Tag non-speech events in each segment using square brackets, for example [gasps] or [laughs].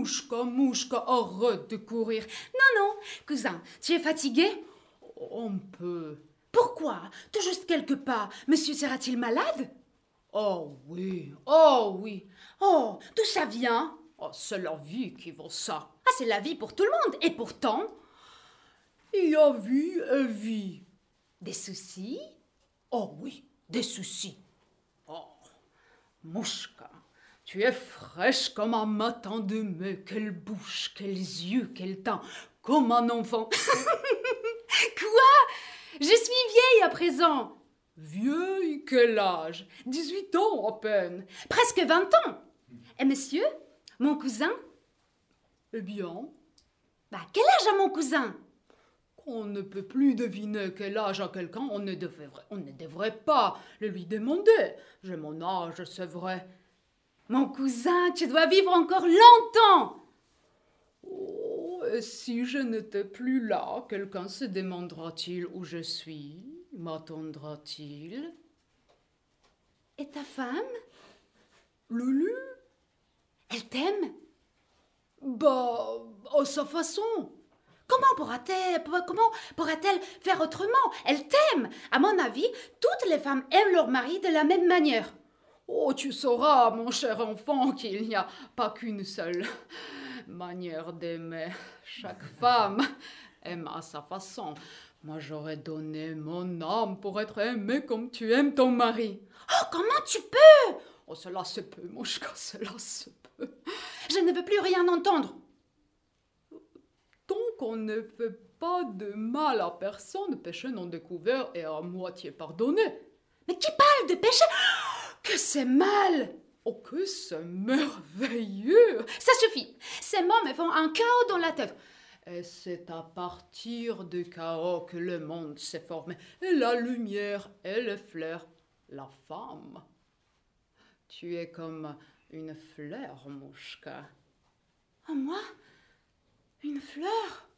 Mouchka, mouchka, arrête de courir. Non, non, cousin, tu es fatigué? Un peu. Pourquoi? Tout juste quelques pas. Monsieur sera-t-il malade? Oh oui, oh oui. Oh, d'où ça vient? Oh, c'est la vie qui vaut ça. Ah, c'est la vie pour tout le monde. Et pourtant? Il y a vie et vie. Des soucis? Oh oui, des soucis. Oh, Mouchka, tu es fraîche comme un matin de mai. Quelle bouche, quels yeux, quel teint, comme un enfant. [laughs] Quoi? Je suis vieille à présent. Vieille, quel âge? 18 ans à peine. Presque 20 ans. Et monsieur Mon cousin? Eh bien, Bah, quel âge a mon cousin? On ne peut plus deviner quel âge a quelqu'un, on ne devrait, on ne devrait pas le lui demander. J'ai mon âge, c'est vrai. Mon cousin, tu dois vivre encore longtemps. Oh, si je n'étais plus là, quelqu'un se demandera-t-il où je suis? M'attendra-t-il? Et ta femme? Lulu Elle t'aime? Bah, à sa façon. Comment pourra-t-elle comment pourra-t-elle faire autrement? Elle t'aime. À mon avis, toutes les femmes aiment leur mari de la même manière. Oh, tu sauras, mon cher enfant, qu'il n'y a pas qu'une seule manière d'aimer. Chaque femme aime à sa façon. Moi, j'aurais donné mon âme pour être aimée comme tu aimes ton mari. Oh, comment tu peux? Oh, cela se peut, mouchka, cela se peut. Je ne veux plus rien entendre. Tant qu'on ne fait pas de mal à personne, péché non découvert et à moitié pardonné. Mais qui parle de péché? Que c'est mal Oh, que c'est merveilleux Ça suffit Ces mots me font un chaos dans la tête. Et c'est à partir du chaos que le monde s'est formé. Et la lumière et le fleur, la femme. Tu es comme une fleur, Mouchka. Oh, moi? Une fleur?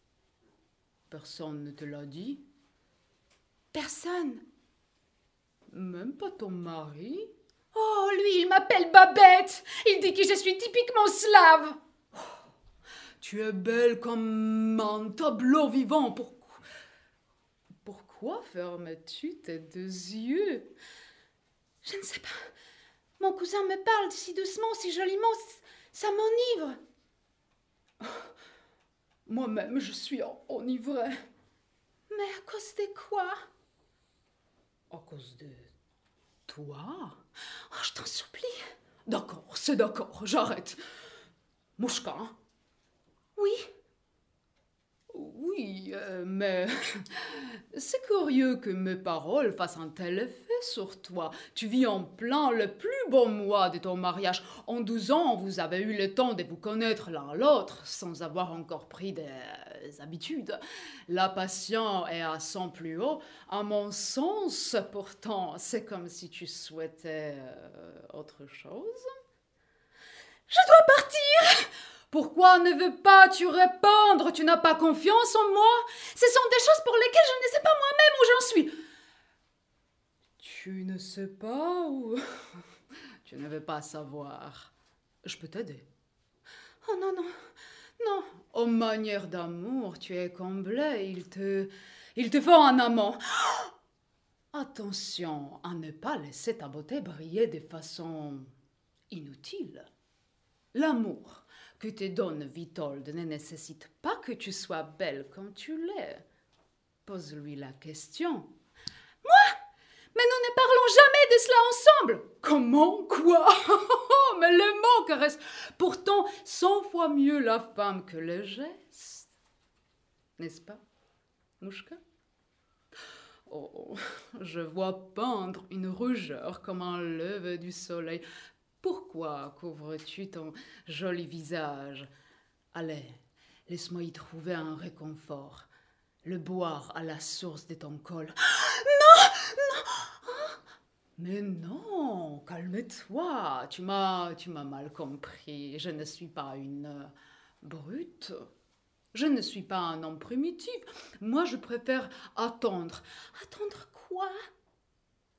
Personne ne te l'a dit Personne. Même pas ton mari Oh, lui, il m'appelle Babette. Il dit que je suis typiquement slave. Tu es belle comme un tableau vivant. Pourquoi, Pourquoi fermes-tu tes deux yeux? Je ne sais pas. Mon cousin me parle si doucement, si joliment. Ça m'enivre. Moi-même, je suis enivrée. Mais à cause de quoi? À cause de toi? Oh, je t'en supplie. D'accord, c'est d'accord, j'arrête. Mouchka Oui Oui, euh, mais [laughs] c'est curieux que mes paroles fassent un tel effet sur toi. Tu vis en plein le plus beau mois de ton mariage. En douze ans, vous avez eu le temps de vous connaître l'un l'autre sans avoir encore pris des habitudes. La passion est à son plus haut. À mon sens, pourtant, c'est comme si tu souhaitais euh, autre chose. Je dois partir pourquoi ne veux pas-tu répondre Tu n'as pas confiance en moi? Ce sont des choses pour lesquelles je ne sais pas moi-même où j'en suis. Tu ne sais pas ou [laughs] tu ne veux pas savoir Je peux t'aider. Oh non, non, non. En manière d'amour, tu es comblé. Il te, il te faut un amant. [gasps] Attention à ne pas laisser ta beauté briller de façon inutile. L'amour que te donne Vitold ne nécessite pas que tu sois belle comme tu l'es. Pose-lui la question. Moi? Mais nous ne parlons jamais de cela ensemble Comment Quoi? [laughs] Mais le mot caresse pourtant cent fois mieux la femme que le geste. N'est-ce pas, Mouchka? Oh, je vois peindre une rougeur comme un lever du soleil. Pourquoi couvres-tu ton joli visage? Allez, laisse-moi y trouver un réconfort. Le boire à la source de ton col. [gasps] Non Mais non, calme-toi. Tu m'as, tu m'as mal compris. Je ne suis pas une brute. Je ne suis pas un homme primitif. Moi, je préfère attendre. Attendre quoi?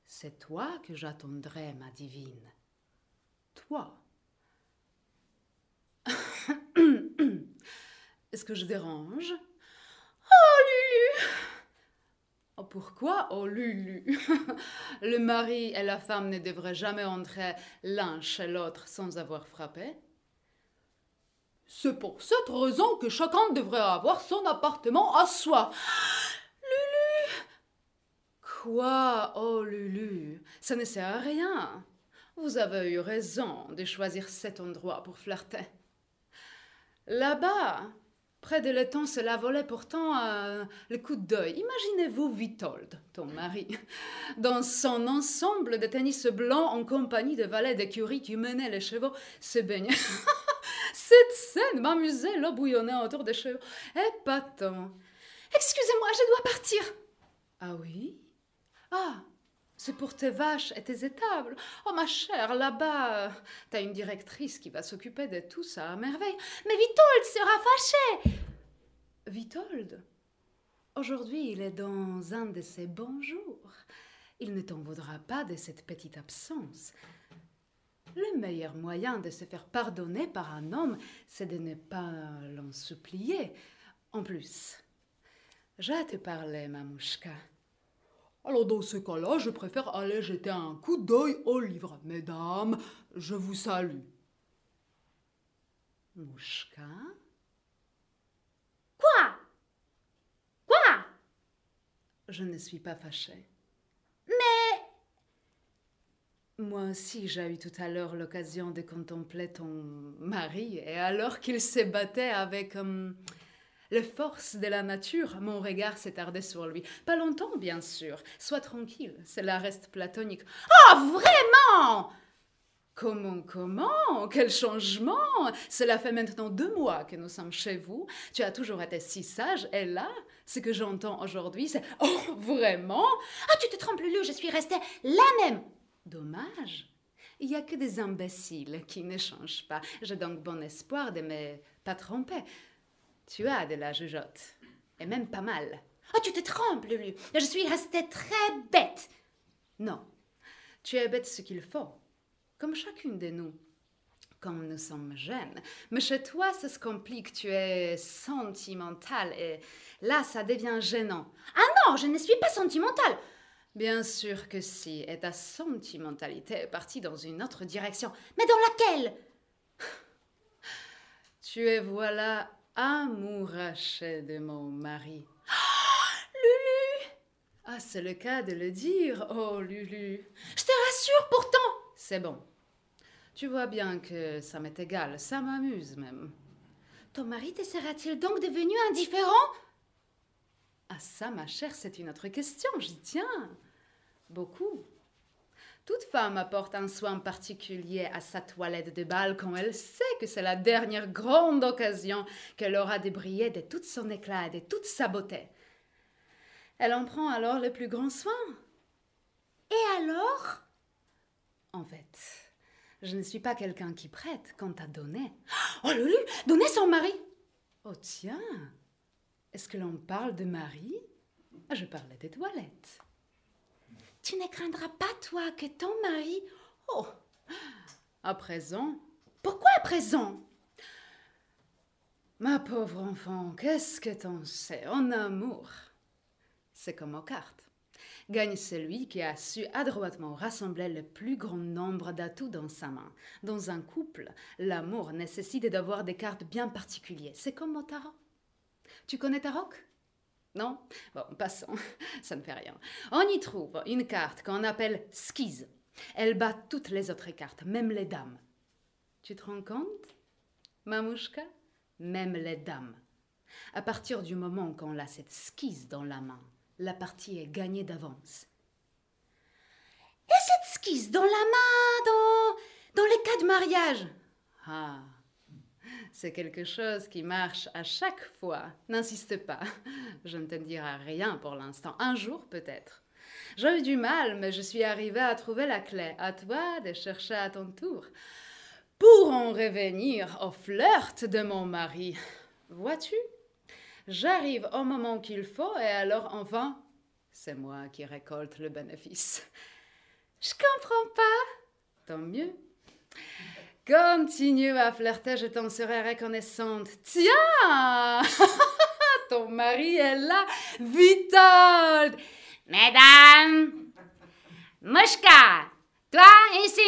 C'est toi que j'attendrai, ma divine toi. [coughs] Est-ce que je dérange? Oh, Pourquoi? Oh, Lulu [laughs] Le mari et la femme ne devraient jamais entrer l'un chez l'autre sans avoir frappé. C'est pour cette raison que chacun devrait avoir son appartement à soi. [gasps] Lulu Quoi? Oh, Lulu Ça ne sert à rien. Vous avez eu raison de choisir cet endroit pour flirter. Là-bas, près de l'étang, cela volait pourtant euh, le coup d'œil. Imaginez-vous Vitold, ton mari, [laughs] dans son ensemble de tennis blanc en compagnie de valets d'écurie qui menaient les chevaux se baigner. [laughs] Cette scène m'amusait, l'eau bouillonnait autour des chevaux. Épatant. Excusez-moi, je dois partir. Ah oui? Ah, c'est pour tes vaches et tes étables. Oh ma chère, là-bas, t'as une directrice qui va s'occuper de tout ça à merveille. Mais Vitold sera fâché. Vitold? Aujourd'hui, il est dans un de ses bons jours. Il ne t'en voudra pas de cette petite absence. Le meilleur moyen de se faire pardonner par un homme, c'est de ne pas l'en supplier. En plus, j'ai te parler, Mamouchka. Alors dans ce cas-là, je préfère aller jeter un coup d'œil au livre. Mesdames, je vous salue. Mouchka? Quoi? Quoi? Je ne suis pas fâchée. Mais... Moi aussi, j'ai eu tout à l'heure l'occasion de contempler ton mari, et alors qu'il se battait avec... hum, les forces de la nature, mon regard s'attardait sur lui. Pas longtemps, bien sûr. Sois tranquille, cela reste platonique. Oh, vraiment Comment, comment? Quel changement Cela fait maintenant deux mois que nous sommes chez vous. Tu as toujours été si sage, et là, ce que j'entends aujourd'hui, c'est Oh, vraiment Ah, tu te trompes, Lulu, je suis restée là même. Dommage. Il n'y a que des imbéciles qui ne changent pas. J'ai donc bon espoir de me pas tromper. Tu as de la jugeote. Et même pas mal. Oh, tu te trompes, Lulu. Je suis restée très bête. Non. Tu es bête ce qu'il faut. Comme chacune de nous. Comme nous sommes jeunes. Mais chez toi, ça se complique. Tu es sentimentale. Et là, ça devient gênant. Ah non, je ne suis pas sentimentale. Bien sûr que si. Et ta sentimentalité est partie dans une autre direction. Mais dans laquelle? Tu es voilà amouraché de mon mari. [gasps] Lulu Ah, c'est le cas de le dire. Oh, Lulu. Je te rassure pourtant. C'est bon. Tu vois bien que ça m'est égal. Ça m'amuse même. Ton mari te sera-t-il donc devenu indifférent? Ah, ça, ma chère, c'est une autre question. J'y tiens. Beaucoup. Toute femme apporte un soin particulier à sa toilette de bal quand elle sait que c'est la dernière grande occasion qu'elle aura de briller de tout son éclat et de toute sa beauté. Elle en prend alors le plus grand soin. Et alors? En fait, je ne suis pas quelqu'un qui prête quant à donner. Oh, Lulu, donner son mari Oh tiens, est-ce que l'on parle de mari? Je parlais des toilettes. Tu ne craindras pas, toi, que ton mari... Oh À présent Pourquoi à présent? Ma pauvre enfant, qu'est-ce que t'en sais? En amour C'est comme aux cartes. Gagne celui qui a su adroitement rassembler le plus grand nombre d'atouts dans sa main. Dans un couple, l'amour nécessite d'avoir des cartes bien particulières. C'est comme au tarot. Tu connais tarot? Non? Bon, passons, [laughs] ça ne fait rien. On y trouve une carte qu'on appelle skise. Elle bat toutes les autres cartes, même les dames. Tu te rends compte Mamouchka? Même les dames. À partir du moment qu'on a cette skise dans la main, la partie est gagnée d'avance. Et cette skise dans la main, dans, dans les cas de mariage? Ah c'est quelque chose qui marche à chaque fois. N'insiste pas. [laughs] Je ne te dirai rien pour l'instant. Un jour peut-être. J'ai eu du mal, mais je suis arrivée à trouver la clé. À toi de chercher à ton tour. Pour en revenir au flirt de mon mari. Vois-tu? J'arrive au moment qu'il faut et alors enfin, c'est moi qui récolte le bénéfice. Je comprends pas. Tant mieux. Continue à flirter, je t'en serai reconnaissante. Tiens [laughs] Ton mari est là, Vitold Mesdames, Mouchka, toi ici?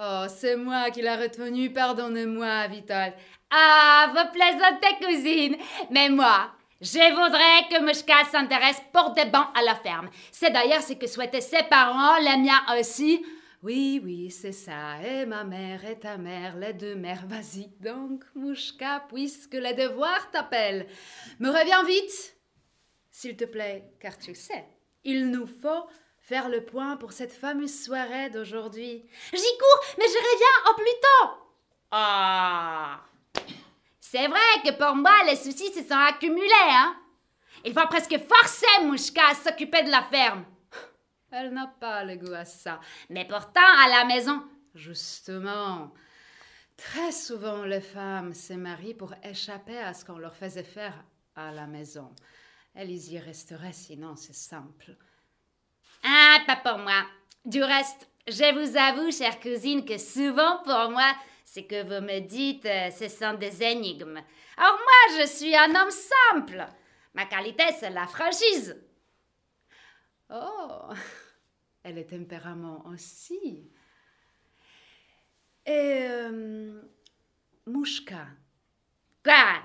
Oh, c'est moi qui l'a retenu, pardonnez-moi, Vitold. Ah, vous plaisantez, cousine. Mais moi, je voudrais que Mouchka s'intéresse pour des bancs à la ferme. C'est d'ailleurs ce que souhaitaient ses parents, les miens aussi. Oui, oui, c'est ça. Et ma mère et ta mère, les deux mères. Vas-y donc, Mouchka, puisque les devoirs t'appellent. Me reviens vite, s'il te plaît, car tu sais, il nous faut faire le point pour cette fameuse soirée d'aujourd'hui. J'y cours, mais je reviens au plus tôt. Ah. C'est vrai que pour moi, les soucis se sont accumulés, hein. Il faut presque forcer Mouchka à s'occuper de la ferme. Elle n'a pas le goût à ça. Mais pourtant, à la maison. Justement. Très souvent, les femmes se marient pour échapper à ce qu'on leur faisait faire à la maison. Elles y resteraient sinon, c'est simple. Ah, pas pour moi. Du reste, je vous avoue, chère cousine, que souvent pour moi, ce que vous me dites, euh, ce sont des énigmes. Or moi, je suis un homme simple. Ma qualité, c'est la franchise. Oh, elle est tempérament aussi. Et euh, Mouchka. Quoi?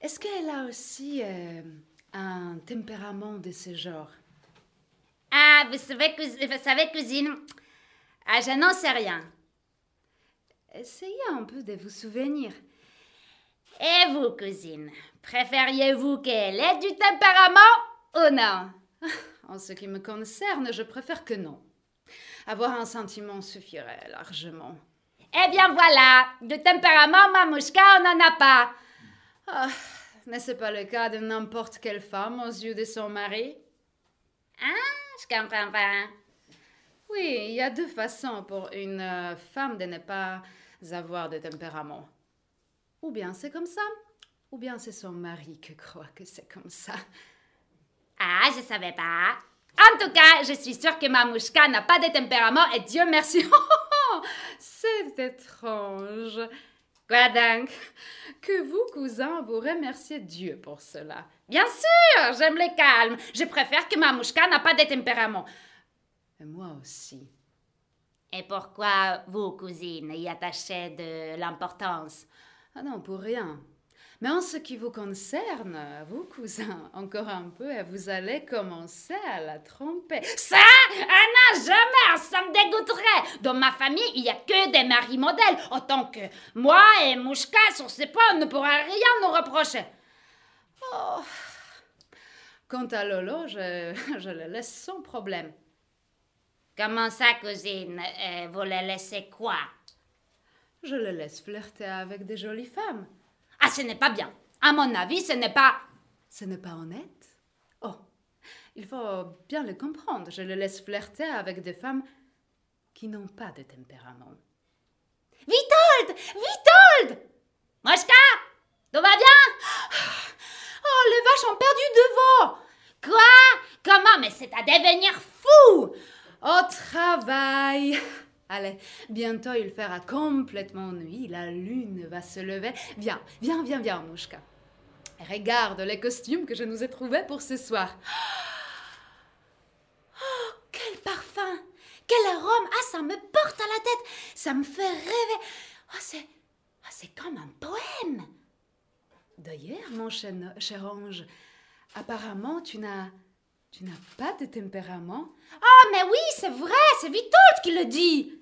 Est-ce qu'elle a aussi euh, un tempérament de ce genre? Ah, vous savez, vous savez cousine, ah, je n'en sais rien. Essayez un peu de vous souvenir. Et vous, cousine, préfériez-vous qu'elle ait du tempérament ou non? [laughs] En ce qui me concerne, je préfère que non. Avoir un sentiment suffirait largement. Eh bien voilà, de tempérament, Mamouchka, on n'en a pas. Ah, c'est pas le cas de n'importe quelle femme aux yeux de son mari. Ah, je comprends pas. Oui, il y a deux façons pour une euh, femme de ne pas avoir de tempérament. Ou bien c'est comme ça, ou bien c'est son mari qui croit que c'est comme ça. Ah, je savais pas. En tout cas, je suis sûre que Mamouchka n'a pas de tempérament et Dieu merci. [laughs] c'est étrange. Quoi donc? Que vous, cousin, vous remerciez Dieu pour cela. Bien sûr, j'aime le calme. Je préfère que Mamouchka n'a pas de tempérament. Et moi aussi. Et pourquoi vous, cousine, y attachez de l'importance? Ah non, pour rien. Mais en ce qui vous concerne, vous, cousin, [laughs] encore un peu et vous allez commencer à la tromper. Ça non, jamais Ça me dégoûterait Dans ma famille, il n'y a que des maris modèles, autant que moi et Mouchka, sur ces points, on ne pourra rien nous reprocher. Oh. Quant à Lolo, je, [laughs] je le laisse sans problème. Comment ça, cousine? Euh, Vous le laissez quoi? Je le laisse flirter avec des jolies femmes. Ah, ce n'est pas bien. À mon avis, ce n'est pas. Ce n'est pas honnête Oh, il faut bien le comprendre. Je le laisse flirter avec des femmes qui n'ont pas de tempérament. Vitold Vitold Moshka Tout va bien? [gasps] Oh, les vaches ont perdu devant Quoi? Comment? Mais c'est à devenir fou au travail. Allez, bientôt il fera complètement nuit, la lune va se lever. Viens, viens, viens, viens, Mouchka. Regarde les costumes que je nous ai trouvés pour ce soir. [gasps] Oh, quel parfum Quel arôme Ah, ça me porte à la tête Ça me fait rêver Oh, c'est... Oh, comme un poème D'ailleurs, mon cher ange, apparemment tu n'as tu n'as pas de tempérament? Ah, mais oui, c'est vrai, c'est Vitold qui le dit.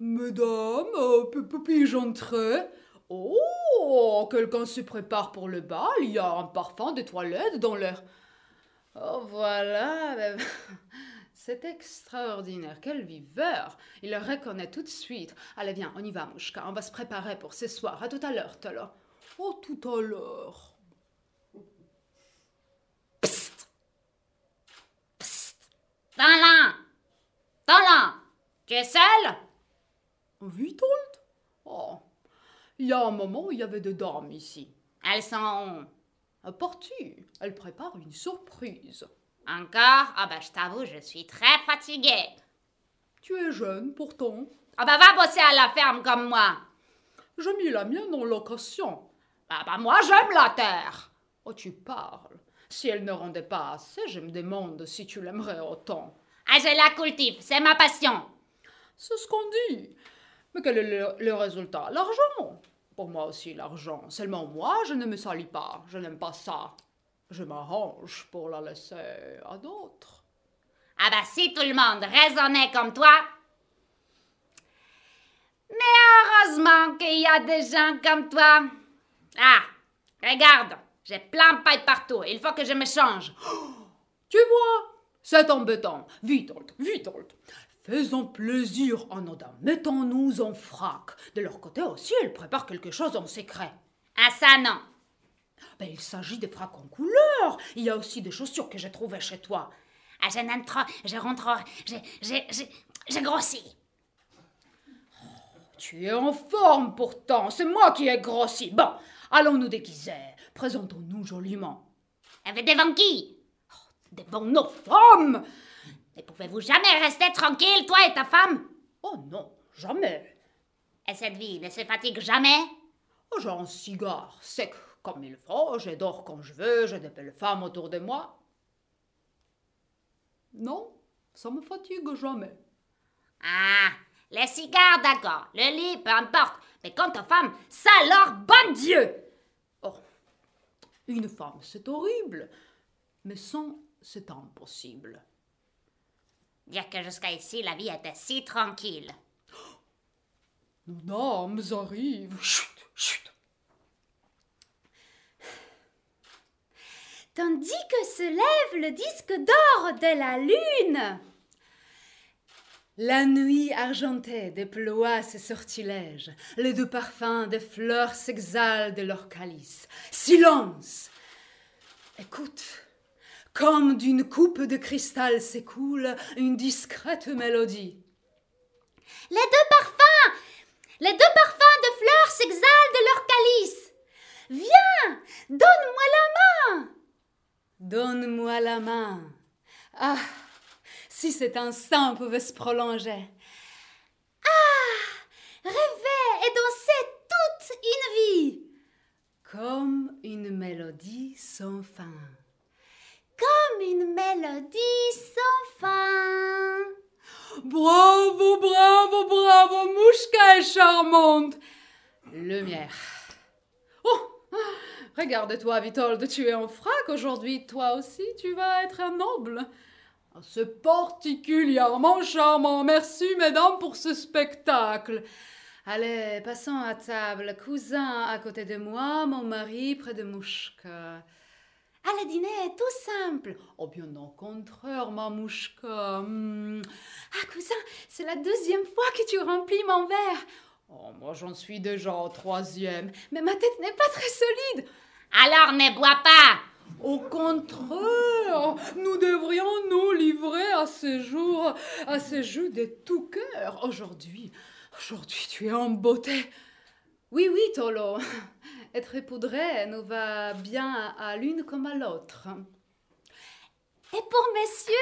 Mesdames, euh, puis-je entrer? Oh, quelqu'un se prépare pour le bal, il y a un parfum de toilette dans l'air. Oh, voilà. [laughs] C'est extraordinaire, quel viveur Il le reconnaît tout de suite. Allez, viens, on y va, Mouchka, on va se préparer pour ce soir. À tout à l'heure. Oh, tout à l'heure. Dans là Tu es seule Vitold Oh, il y a un moment, il y avait des dames ici. Elles sont Parties. Elles préparent une surprise. Encore? Ah ben je t'avoue, je suis très fatiguée. Tu es jeune pourtant. Ah bah va bosser à la ferme comme moi. J'ai mis la mienne en location. Ah bah moi j'aime la terre. Oh, tu parles. Si elle ne rendait pas assez, je me demande si tu l'aimerais autant. Ah, je la cultive, c'est ma passion. C'est ce qu'on dit. Mais quel est le, le résultat? L'argent. Pour moi aussi, l'argent. Seulement moi, je ne me salis pas. Je n'aime pas ça. Je m'arrange pour la laisser à d'autres. Ah bah si tout le monde raisonnait comme toi. Mais heureusement qu'il y a des gens comme toi. Ah, regarde, j'ai plein de paille partout. Il faut que je me change. [gasps] Tu vois C'est embêtant. Vitold, Vitold. Faisons plaisir à nos dames. Mettons-nous en frac. De leur côté aussi, elles préparent quelque chose en secret. Ah ça non. Ben, il s'agit de fracs en couleur. Il y a aussi des chaussures que j'ai trouvées chez toi. Ah, je n'aime trop, je rentre j'ai, j'ai, j'ai, j'ai grossi. Tu es en forme pourtant. C'est moi qui ai grossi. Bon, allons nous déguiser. Présentons-nous joliment. Avec des qui Devant nos femmes Mais pouvez-vous jamais rester tranquille, toi et ta femme? Oh non, jamais. Et cette vie ne se fatigue jamais? Oh, J'ai un cigare sec comme il faut, je dors quand je veux, j'ai des belles femmes autour de moi. Non, ça me fatigue jamais. Ah, les cigares, d'accord, le lit, peu importe. Mais quant aux femmes, ça alors, bon Dieu Oh, une femme, c'est horrible, mais sans, c'est impossible. Dire que jusqu'à ici, la vie était si tranquille. Nos dames arrivent. Chut, chut. Tandis que se lève le disque d'or de la lune. La nuit argentée déploie ses sortilèges. Les deux parfums des fleurs s'exhalent de leur calice. Silence Écoute Comme d'une coupe de cristal s'écoule une discrète mélodie. Les deux parfums Les deux parfums de fleurs s'exhalent de leur calice. Viens Donne-moi la main Donne-moi la main. Ah si cet instant pouvait se prolonger. Ah Rêver et danser toute une vie Comme une mélodie sans fin. Comme une mélodie sans fin Bravo, bravo, bravo, Mouchka est charmante. Lumière. Oh Regarde-toi, Vitold, tu es en frac aujourd'hui. Toi aussi, tu vas être un noble. Ah, C'est particulièrement charmant. Merci, mesdames, pour ce spectacle. Allez, passons à table. Cousin à côté de moi, mon mari près de Mouchka. À le dîner est tout simple. Oh, bien au contraire, ma Mouchka. Hmm. Ah, cousin, c'est la deuxième fois que tu remplis mon verre. Oh, moi, j'en suis déjà au troisième. Mais ma tête n'est pas très solide. Alors ne bois pas Au contraire, nous devrions nous livrer à ce jour, à ce jeu de tout cœur. Aujourd'hui, aujourd'hui, tu es en beauté. Oui, oui, Tolo. Être poudré nous va bien à l'une comme à l'autre. Et pour messieurs,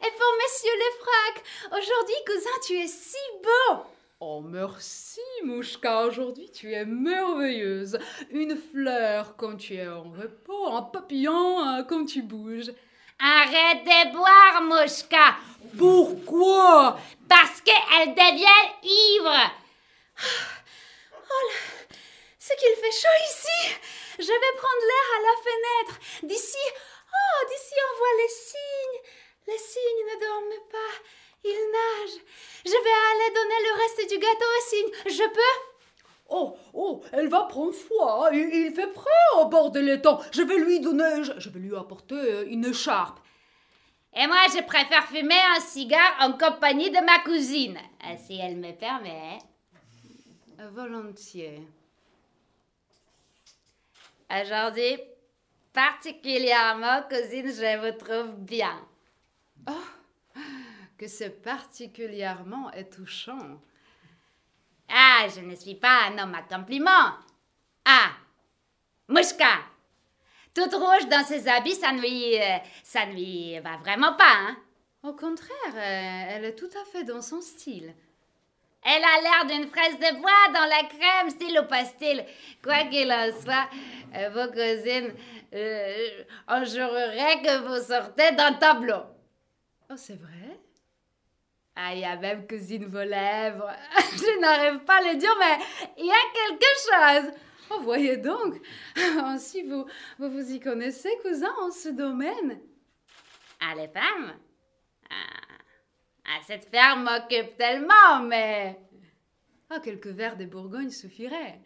et pour messieurs les fracs, aujourd'hui, cousin, tu es si beau. Oh, merci, Mouchka. Aujourd'hui, tu es merveilleuse. Une fleur comme tu es en repos, un papillon hein, comme tu bouges. Arrête de boire, Mouchka Pourquoi? Parce qu'elle devient ivre Oh là, ce qu'il fait chaud ici. Je vais prendre l'air à la fenêtre. D'ici, oh, d'ici on voit les cygnes. Les cygnes ne dorment pas, ils nagent. Je vais aller donner le reste du gâteau aux cygnes. Je peux? Oh, oh, elle va prendre froid. Il, il fait prêt au bord de l'étang. Je vais lui donner, je, je vais lui apporter une écharpe. Et moi, je préfère fumer un cigare en compagnie de ma cousine, euh, si elle me permet. Volontiers. Aujourd'hui, particulièrement, cousine, je vous trouve bien. Que c'est particulièrement touchant. Ah, je ne suis pas un homme à compliment. Ah, Mouchka, toute rouge dans ses habits, ça ne lui, euh, ça ne lui va vraiment pas, hein? Au contraire, elle est tout à fait dans son style. Elle a l'air d'une fraise de bois dans la crème, style au pastel. Quoi qu'il en soit, euh, vos cousines, euh, on jurerait que vous sortez d'un tableau. Oh, c'est vrai? Ah, il y a même cousine vos lèvres. [laughs] Je n'arrive pas à le dire, mais il y a quelque chose. Oh, voyez donc, [laughs] ainsi vous, vous vous y connaissez, cousin, en ce domaine. Ah, les femmes? Ah. ah cette ferme m'occupe tellement, mais... Ah, quelques verres de Bourgogne suffiraient.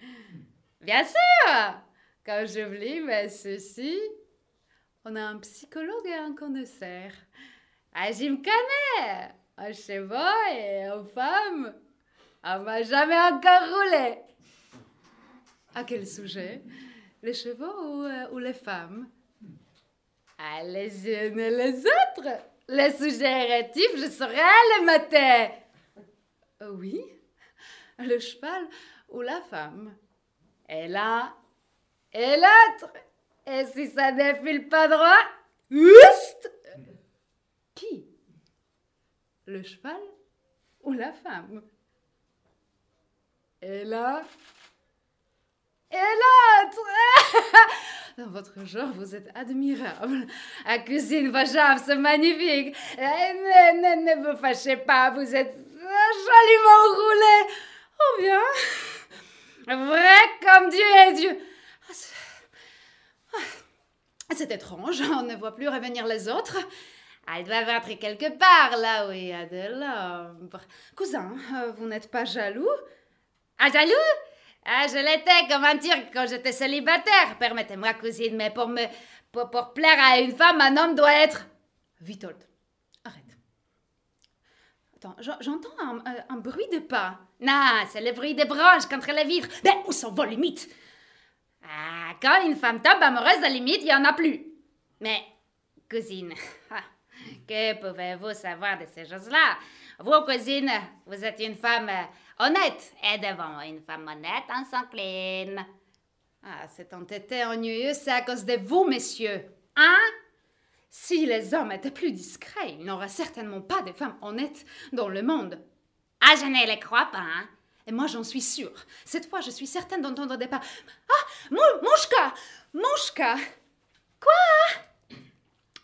Bien sûr Quand j'oublie, mais ceci... On a un psychologue et un connaisseur. Ah, j'y me connais Un cheval et aux femmes On m'a jamais encore roulé. À quel sujet? Les chevaux ou, euh, les femmes? Ah, Les unes et les autres. Les sujets rétifs, je saurais les mater. Euh, Oui? Le cheval ou la femme? Et là Et l'autre. Et si ça défile pas droit Oust Qui? Le cheval ou la femme? Et là et l'autre [laughs] Dans votre genre, vous êtes admirable. À cuisine, vos jambes sont magnifiques. Euh, ne, ne, ne, vous fâchez pas, vous êtes joliment roulés. Oh bien Vrai comme Dieu est Dieu. Ah, ah, c'est étrange, on ne voit plus revenir les autres. Elle doit être quelque part là où il y a de l'ombre. Cousin, euh, vous n'êtes pas jaloux? Ah, jaloux? Ah, je l'étais comme un tir quand j'étais célibataire. Permettez-moi, cousine, mais pour me. Pour, plaire à une femme, un homme doit être. Vitold, arrête. Attends, j'entends un, bruit de pas. Non, c'est le bruit des branches contre la vitre. Mais où s'en va limite Ah, quand une femme tombe amoureuse, la limite, il n'y en a plus. Mais, cousine, [laughs] ah, que pouvez-vous savoir de ces choses-là? Vous, cousine, vous êtes une femme honnête. Et devant une femme honnête, on s'incline. Ah, cet entêté ennuyeux, c'est à cause de vous, messieurs. Hein? Si les hommes étaient plus discrets, il n'y aurait certainement pas de femmes honnêtes dans le monde. Ah, je ne les crois pas, hein? Et moi, j'en suis sûre. Cette fois, je suis certaine d'entendre des pas. Ah, Mouchka Mouchka Quoi?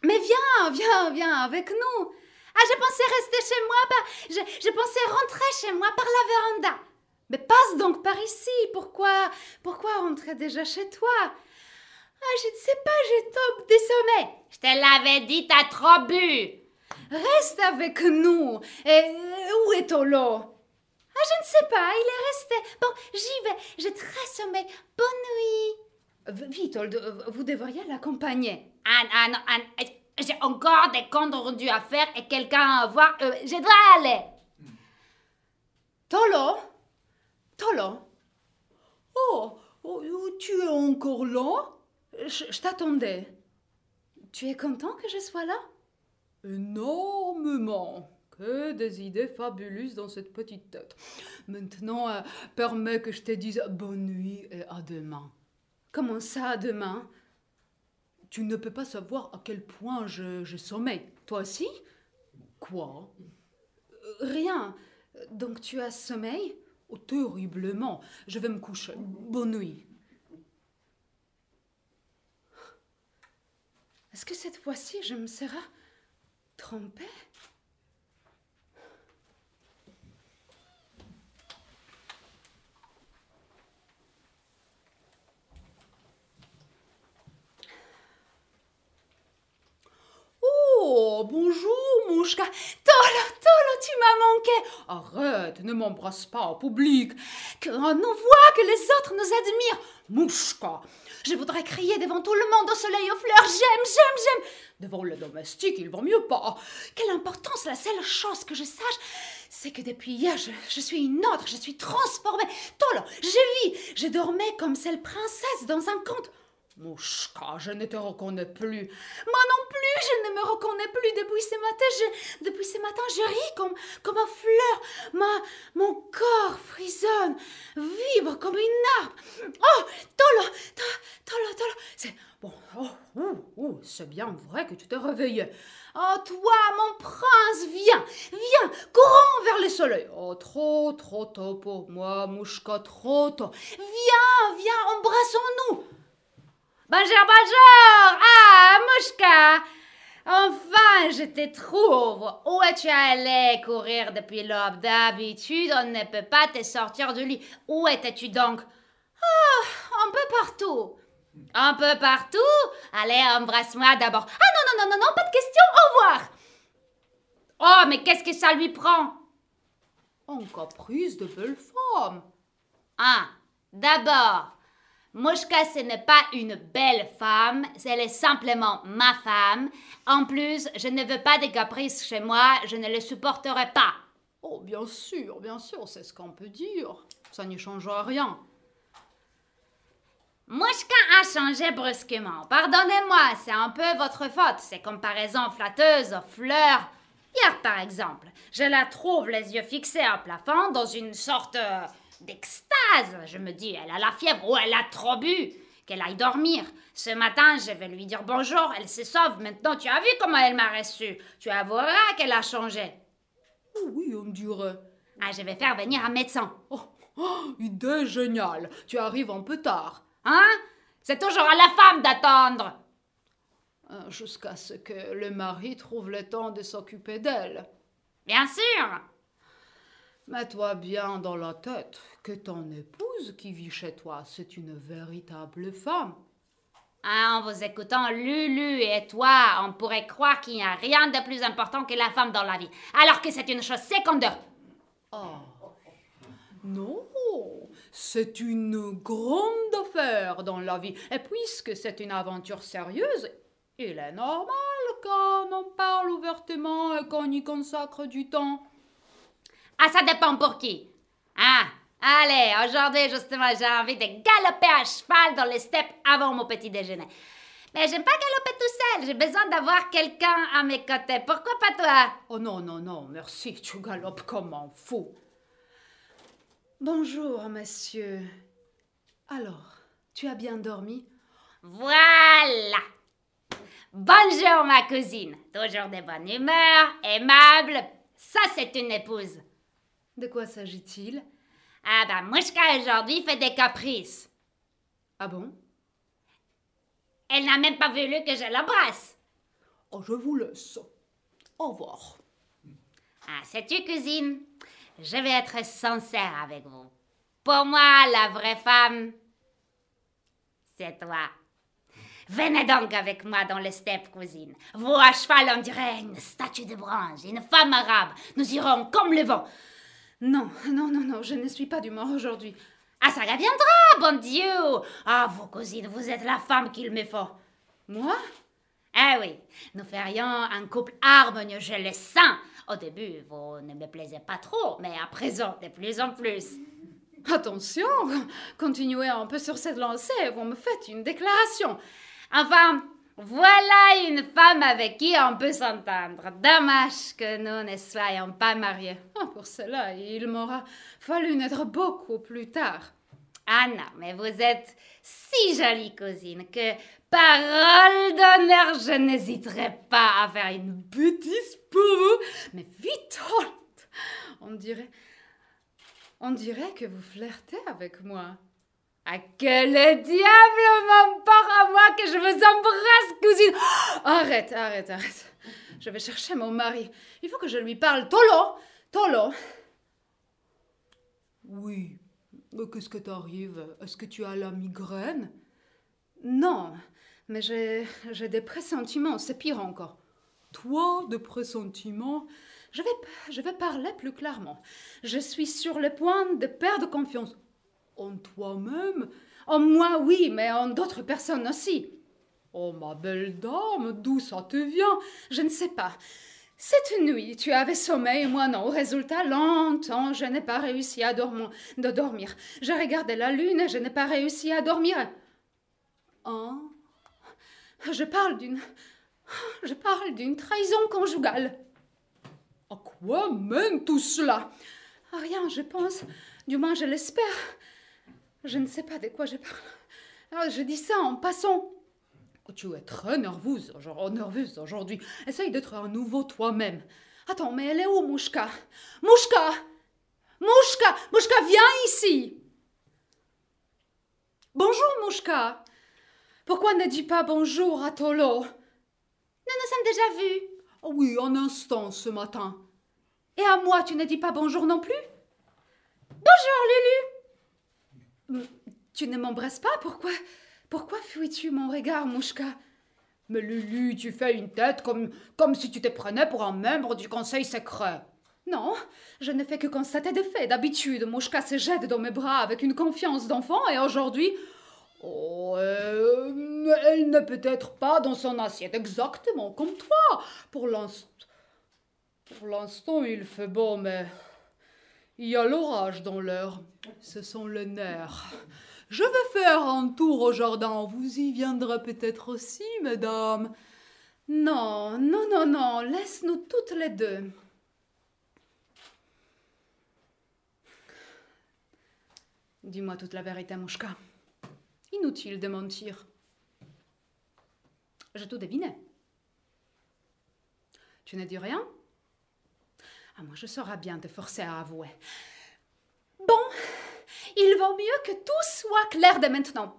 Mais viens, viens, viens avec nous. Ah, je pensais rester chez moi, par... je, je pensais rentrer chez moi par la véranda. Mais passe donc par ici. Pourquoi, pourquoi rentrer déjà chez toi? Ah, je ne sais pas, j'ai top des sommets. Je te l'avais dit, t'as trop bu. Reste avec nous. Et où est Tolo Ah, je ne sais pas, il est resté. Bon, j'y vais, j'ai très sommeil. Bonne nuit. Vitold, vous devriez l'accompagner. Anne, Anne, Anne, j'ai encore des comptes rendus à faire et quelqu'un à voir. Euh, je dois aller. Tolo Tolo oh, oh, tu es encore là? Je, t'attendais. Tu es content que je sois là? Énormément. Que des idées fabuleuses dans cette petite tête. Maintenant, euh, permets que je te dise bonne nuit et à demain. Comment ça, demain? Tu ne peux pas savoir à quel point je, sommeille. Toi aussi? Quoi? Rien. Donc tu as sommeil? Oh, terriblement. Je vais me coucher. Bonne nuit. Est-ce que cette fois-ci je me serai trompée? Oh, bonjour, Mouchka. Tolo, Tolo, tu m'as manqué. Arrête, ne m'embrasse pas en public. Que on voit que les autres nous admirent. Mouchka, je voudrais crier devant tout le monde au soleil, aux fleurs. J'aime, j'aime, j'aime. Devant le domestique, il vaut mieux pas. Quelle importance, la seule chose que je sache, c'est que depuis hier, je, suis une autre, je suis transformée. Tolo, j'ai vis, je dormais comme celle princesse dans un conte. Mouchka, je ne te reconnais plus. Moi non plus, je ne me reconnais plus. Depuis ce matin, je, depuis ce matin, je ris comme, comme une fleur. Ma, mon corps frissonne, vibre comme une harpe. Oh, Tolo, Tolo, Tolo. C'est bon. Oh, oh, oh c'est bien vrai que tu t'es réveillé. Oh, toi, mon prince, viens, viens, courons vers le soleil. Oh, trop, trop tôt pour moi, Mouchka, trop tôt. Viens, viens, embrassons-nous. Bonjour, bonjour Ah, Mouchka! Enfin, je te trouve Où es-tu allé courir depuis l'aube? D'habitude, on ne peut pas te sortir du lit. Où étais-tu donc? Oh, un peu partout. Un peu partout? Allez, embrasse-moi d'abord. Ah non, non, non, non, non, pas de question, au revoir. Oh, mais qu'est-ce que ça lui prend? Un caprice de belle femme. Ah, d'abord, Mouchka, ce n'est pas une belle femme, elle est simplement ma femme. En plus, je ne veux pas de caprices chez moi, je ne le supporterai pas. Oh, bien sûr, bien sûr, c'est ce qu'on peut dire. Ça n'y changera rien. Mouchka a changé brusquement. Pardonnez-moi, c'est un peu votre faute. Ces comparaisons flatteuses aux fleurs. Hier, par exemple, je la trouve les yeux fixés au plafond dans une sorte d'extase. Je me dis, elle a la fièvre ou elle a trop bu. Qu'elle aille dormir. Ce matin, je vais lui dire bonjour, elle se sauve. Maintenant, tu as vu comment elle m'a reçu. Tu avoueras qu'elle a changé. Oh oui, on dirait. Ah, je vais faire venir un médecin. Oh, oh, idée géniale. Tu arrives un peu tard. Hein? C'est toujours à la femme d'attendre. Euh, jusqu'à ce que le mari trouve le temps de s'occuper d'elle. Bien sûr. Mets-toi bien dans la tête que ton épouse qui vit chez toi, c'est une véritable femme. Ah, en vous écoutant, Lulu et toi, on pourrait croire qu'il n'y a rien de plus important que la femme dans la vie, alors que c'est une chose secondaire. Oh. Non, c'est une grande affaire dans la vie. Et puisque c'est une aventure sérieuse, il est normal qu'on en parle ouvertement et qu'on y consacre du temps. Ah, ça dépend pour qui. Ah, allez, aujourd'hui, justement, j'ai envie de galoper à cheval dans les steppes avant mon petit déjeuner. Mais j'aime pas galoper tout seul, j'ai besoin d'avoir quelqu'un à mes côtés. Pourquoi pas toi? Oh non, non, non, merci, tu galopes comme un fou. Bonjour, monsieur. Alors, tu as bien dormi? Voilà Bonjour, ma cousine. Toujours de bonne humeur, aimable. Ça, c'est une épouse. De quoi s'agit-il? Ah ben, Mouchka aujourd'hui fait des caprices. Ah bon? Elle n'a même pas voulu que je l'embrasse. Oh, je vous laisse. Au revoir. Ah, sais-tu, cousine Je vais être sincère avec vous. Pour moi, la vraie femme, c'est toi. Venez donc avec moi dans les steppes, cousine. Vous à cheval, on dirait une statue de bronze, une femme arabe. Nous irons comme le vent. Non, non, non, non, je ne suis pas d'humeur aujourd'hui. Ah, ça reviendra, bon Dieu Ah, vous, cousine, vous êtes la femme qu'il me faut. Moi? Ah oui, nous ferions un couple harmonieux, je le sens. Au début, vous ne me plaisez pas trop, mais à présent, de plus en plus. Attention, continuez un peu sur cette lancée, vous me faites une déclaration. Enfin, voilà une femme avec qui on peut s'entendre. Dommage que nous ne soyons pas mariés. Ah, pour cela, il m'aura fallu naître beaucoup plus tard. Ah non, mais vous êtes si jolie cousine que, parole d'honneur, je n'hésiterai pas à faire une bêtise pour vous. Mais vite, oh, on dirait, on dirait que vous flirtez avec moi. À quel diable m'emporte à moi que je vous embrasse, cousine Arrête, arrête, arrête. Je vais chercher mon mari. Il faut que je lui parle. Tolo Tolo Oui. Qu'est-ce que t'arrive Est-ce que tu as la migraine? Non, mais j'ai, des pressentiments. C'est pire encore. Toi, de pressentiments? Je vais, je vais parler plus clairement. Je suis sur le point de perdre confiance. En toi-même En moi, oui, mais en d'autres personnes aussi. Oh, ma belle dame, d'où ça te vient? Je ne sais pas. Cette nuit, tu avais sommeil, moi non. Au résultat, longtemps, je n'ai pas réussi à dormir. De dormir. Je regardais la lune je n'ai pas réussi à dormir. Hein? Je parle d'une. Je parle d'une trahison conjugale. À quoi mène tout cela? À rien, je pense. Du moins, je l'espère. Je ne sais pas de quoi je parle. Alors, je dis ça en passant. Oh, tu es très nerveuse, genre nerveuse aujourd'hui. Essaye d'être un nouveau toi-même. Attends, mais elle est où, Mouchka? Mouchka Mouchka Mouchka, viens ici Bonjour, Mouchka Pourquoi ne dis pas bonjour à Tolo? Nous nous sommes déjà vus. Oh oui, un instant ce matin. Et à moi, tu ne dis pas bonjour non plus? Bonjour, Lulu Tu ne m'embrasses pas Pourquoi Pourquoi fuis-tu mon regard, Mouchka? Mais Lulu, tu fais une tête comme, comme si tu te prenais pour un membre du conseil secret. Non, je ne fais que constater des faits. D'habitude, Mouchka se jette dans mes bras avec une confiance d'enfant et aujourd'hui. Oh, euh, elle n'est peut-être pas dans son assiette exactement comme toi. Pour l'instant. Pour l'instant, il fait beau, mais. Il y a l'orage dans l'air. Ce sont les nerfs. Je vais faire un tour au jardin. Vous y viendrez peut-être aussi, mesdames. Non, non, non, non. Laisse-nous toutes les deux. Dis-moi toute la vérité, Mouchka. Inutile de mentir. Je tout devinais. Tu ne dis rien? Ah, moi, je saurais bien te forcer à avouer. Bon, il vaut mieux que tout soit clair dès maintenant.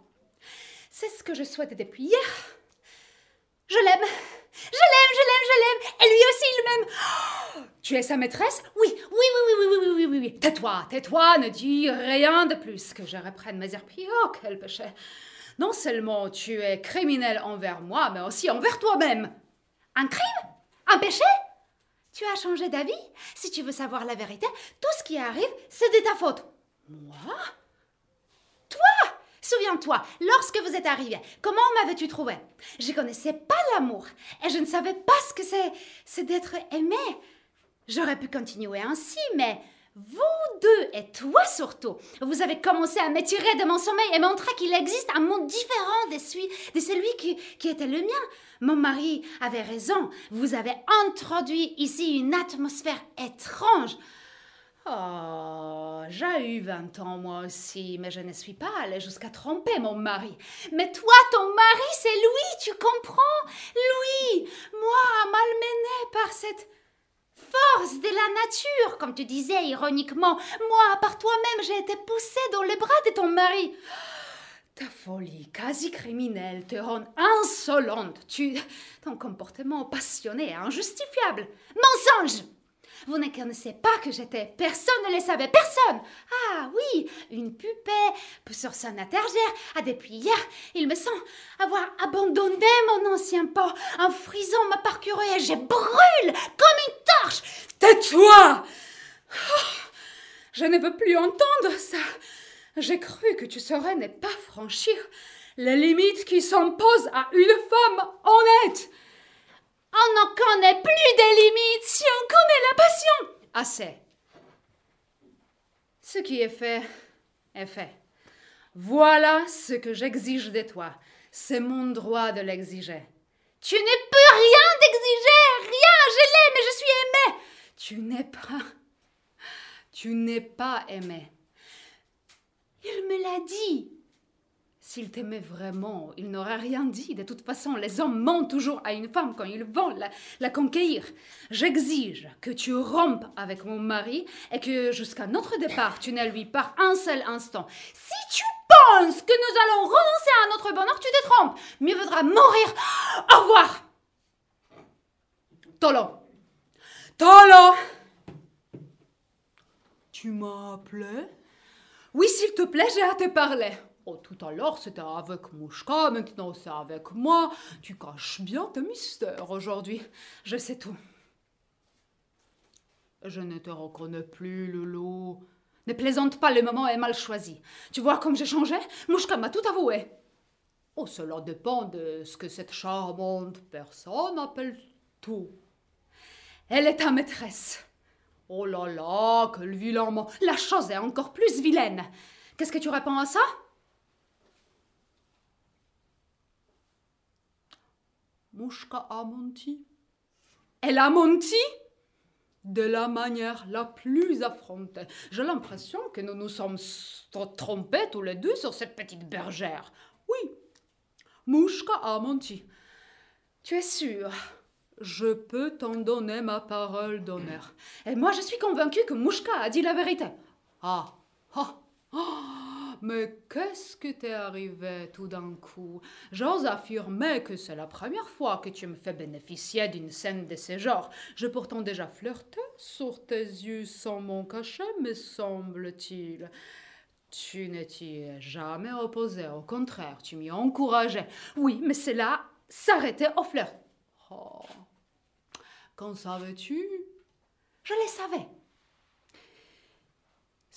C'est ce que je souhaite depuis hier. Je l'aime. Je l'aime, je l'aime, je l'aime. Et lui aussi, il m'aime. Oh, tu es sa maîtresse? Oui, oui, oui, oui, oui, oui, oui, oui, oui. Tais-toi, tais-toi, ne dis rien de plus que je reprenne mes airs. Oh, quel péché. Non seulement tu es criminel envers moi, mais aussi envers toi-même. Un crime? Un péché? Tu as changé d'avis? Si tu veux savoir la vérité, tout ce qui arrive, c'est de ta faute. Moi? Toi? Souviens-toi, lorsque vous êtes arrivé, comment m'avais-tu trouvé? Je connaissais pas l'amour et je ne savais pas ce que c'est, c'est d'être aimé. J'aurais pu continuer ainsi, mais vous deux et toi surtout, vous avez commencé à m'étirer de mon sommeil et montrer qu'il existe un monde différent de celui, qui, qui était le mien. Mon mari avait raison, vous avez introduit ici une atmosphère étrange. Oh, j'ai eu 20 ans moi aussi, mais je ne suis pas allée jusqu'à tromper mon mari. Mais toi, ton mari, c'est Louis, tu comprends? Louis, moi, malmené par cette force de la nature, comme tu disais ironiquement, moi, par toi-même, j'ai été poussée dans les bras de ton mari. Ta folie quasi criminelle te rend insolente. Tu, ton comportement passionné et injustifiable. Mensonge vous ne connaissez pas que j'étais. Personne ne le savait. Personne. Ah oui, une poupée sur son étagère. Ah, depuis hier, il me semble avoir abandonné mon ancien pot. Un frison m'a parcouru et je brûle comme une torche. Tais-toi oh, Je ne veux plus entendre ça. J'ai cru que tu saurais ne pas franchir les limites qui s'imposent à une femme honnête. On n'en connaît plus des limites si on connaît la passion. Assez. Ce qui est fait est fait. Voilà ce que j'exige de toi. C'est mon droit de l'exiger. Tu ne peux rien d'exiger, rien. Je l'aime et je suis aimée. Tu n'es pas. Tu n'es pas aimée. Il me l'a dit. S'il t'aimait vraiment, il n'aurait rien dit. De toute façon, les hommes mentent toujours à une femme quand ils la, la conquérir. J'exige que tu rompes avec mon mari et que jusqu'à notre départ, tu ne lui pas un seul instant. Si tu penses que nous allons renoncer à notre bonheur, tu te trompes. Mieux vaudra mourir. Au revoir. Tolo. Tolo. Tu m'as appelé? Oui, s'il te plaît, j'ai à te parler. Oh, tout à l'heure c'était avec Mouchka, maintenant c'est avec moi. Tu caches bien tes mystères aujourd'hui. Je sais tout. Je ne te reconnais plus, Loulou. Ne plaisante pas, le moment est mal choisi. Tu vois comme j'ai changé Mouchka m'a tout avoué. Oh, cela dépend de ce que cette charmante personne appelle tout. Elle est ta maîtresse. Oh là là, quel vilain mot. La chose est encore plus vilaine. Qu'est-ce que tu réponds à ça? Mouchka a menti. Elle a menti? De la manière la plus affrontée. J'ai l'impression que nous nous sommes trompés tous les deux sur cette petite bergère. Oui, Mouchka a menti. Tu es sûr? Je peux t'en donner ma parole d'honneur. Et moi, je suis convaincue que Mouchka a dit la vérité. Ah, ah, ah. Mais qu'est-ce que t'est arrivé tout d'un coup? J'ose affirmer que c'est la première fois que tu me fais bénéficier d'une scène de ce genre. J'ai pourtant déjà flirté sur tes yeux sans mon cachet, me semble-t-il. Tu ne t'y es jamais opposé, au contraire, tu m'y encourageais. Oui, mais cela s'arrêtait au flirt. Oh. Qu'en savais-tu? Je le savais.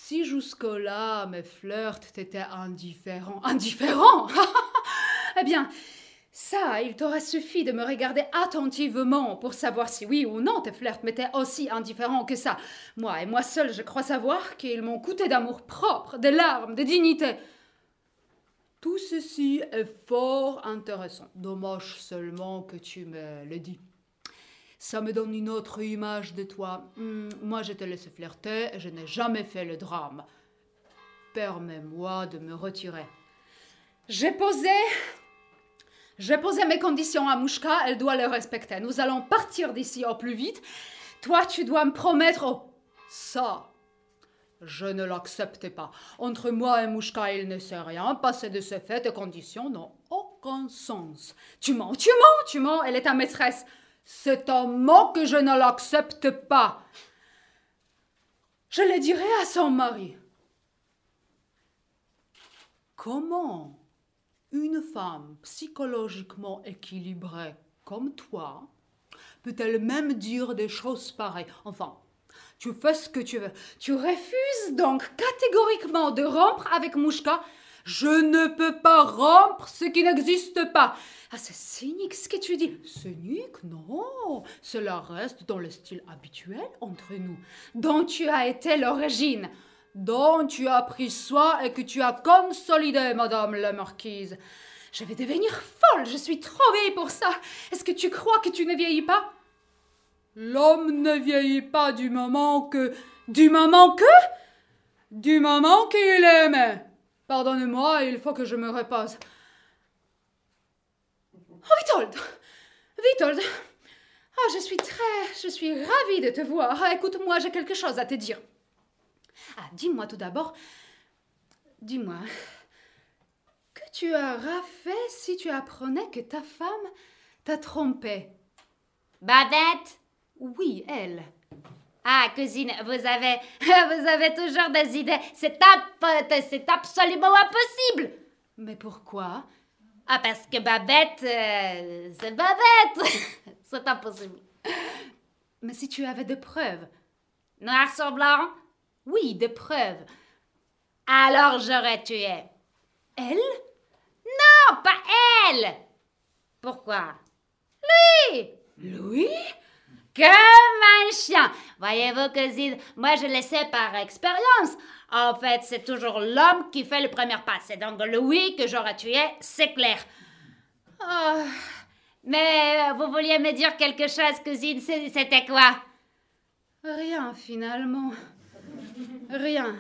Si jusque-là mes flirts t'étaient indifférents. [laughs] Indifférents? [laughs] Eh bien, ça, il t'aurait suffi de me regarder attentivement pour savoir si oui ou non tes flirts m'étaient aussi indifférents que ça. Moi et moi seul, je crois savoir qu'ils m'ont coûté d'amour propre, de larmes, de dignité. Tout ceci est fort intéressant. Dommage seulement que tu me le dis ça me donne une autre image de toi. Hmm, moi, je te laisse flirter, je n'ai jamais fait le drame. Permets-moi de me retirer. J'ai posé. J'ai posé mes conditions à Mouchka, elle doit les respecter. Nous allons partir d'ici au plus vite. Toi, tu dois me promettre. Oh, ça, je ne l'accepte pas. Entre moi et Mouchka, il ne sait rien. Passer de ce fait, tes conditions n'ont aucun sens. Tu mens, tu mens, tu mens. Elle est ta maîtresse. C'est un mot que je ne l'accepte pas. Je le dirai à son mari. Comment une femme psychologiquement équilibrée comme toi peut-elle même dire des choses pareilles? Enfin, tu fais ce que tu veux. Tu refuses donc catégoriquement de rompre avec Mouchka Je ne peux pas rompre ce qui n'existe pas. Ah, c'est cynique ce que tu dis. Cynique Non, cela reste dans le style habituel entre nous. Dont tu as été l'origine. Dont tu as pris soin et que tu as consolidé, madame la marquise. Je vais devenir folle, je suis trop vieille pour ça. Est-ce que tu crois que tu ne vieillis pas? L'homme ne vieillit pas du moment que. Du moment que Du moment qu'il aime. Pardonnez-moi, il faut que je me repose. Oh, Vitold Vitold Ah, je suis très. Je suis ravie de te voir. Ah, écoute-moi, j'ai quelque chose à te dire. Ah, dis-moi tout d'abord. Dis-moi. Que tu auras fait si tu apprenais que ta femme t'a trompé Babette? Oui, elle. Ah, cousine, vous avez. [laughs] Vous avez toujours des idées. C'est, c'est absolument impossible Mais pourquoi? Ah, parce que Babette, euh, c'est Babette. [laughs] c'est impossible. Mais si tu avais des preuves. Noir sur blanc? Oui, des preuves. Alors j'aurais tué. Elle? Non, pas elle. Pourquoi? Lui Lui Comme un chien. Voyez-vous, cousine, moi je le sais par expérience. En fait, c'est toujours l'homme qui fait le premier pas. C'est donc le oui que j'aurais tué, c'est clair. Oh. Mais vous vouliez me dire quelque chose, cousine, c'était quoi? Rien, finalement. Rien.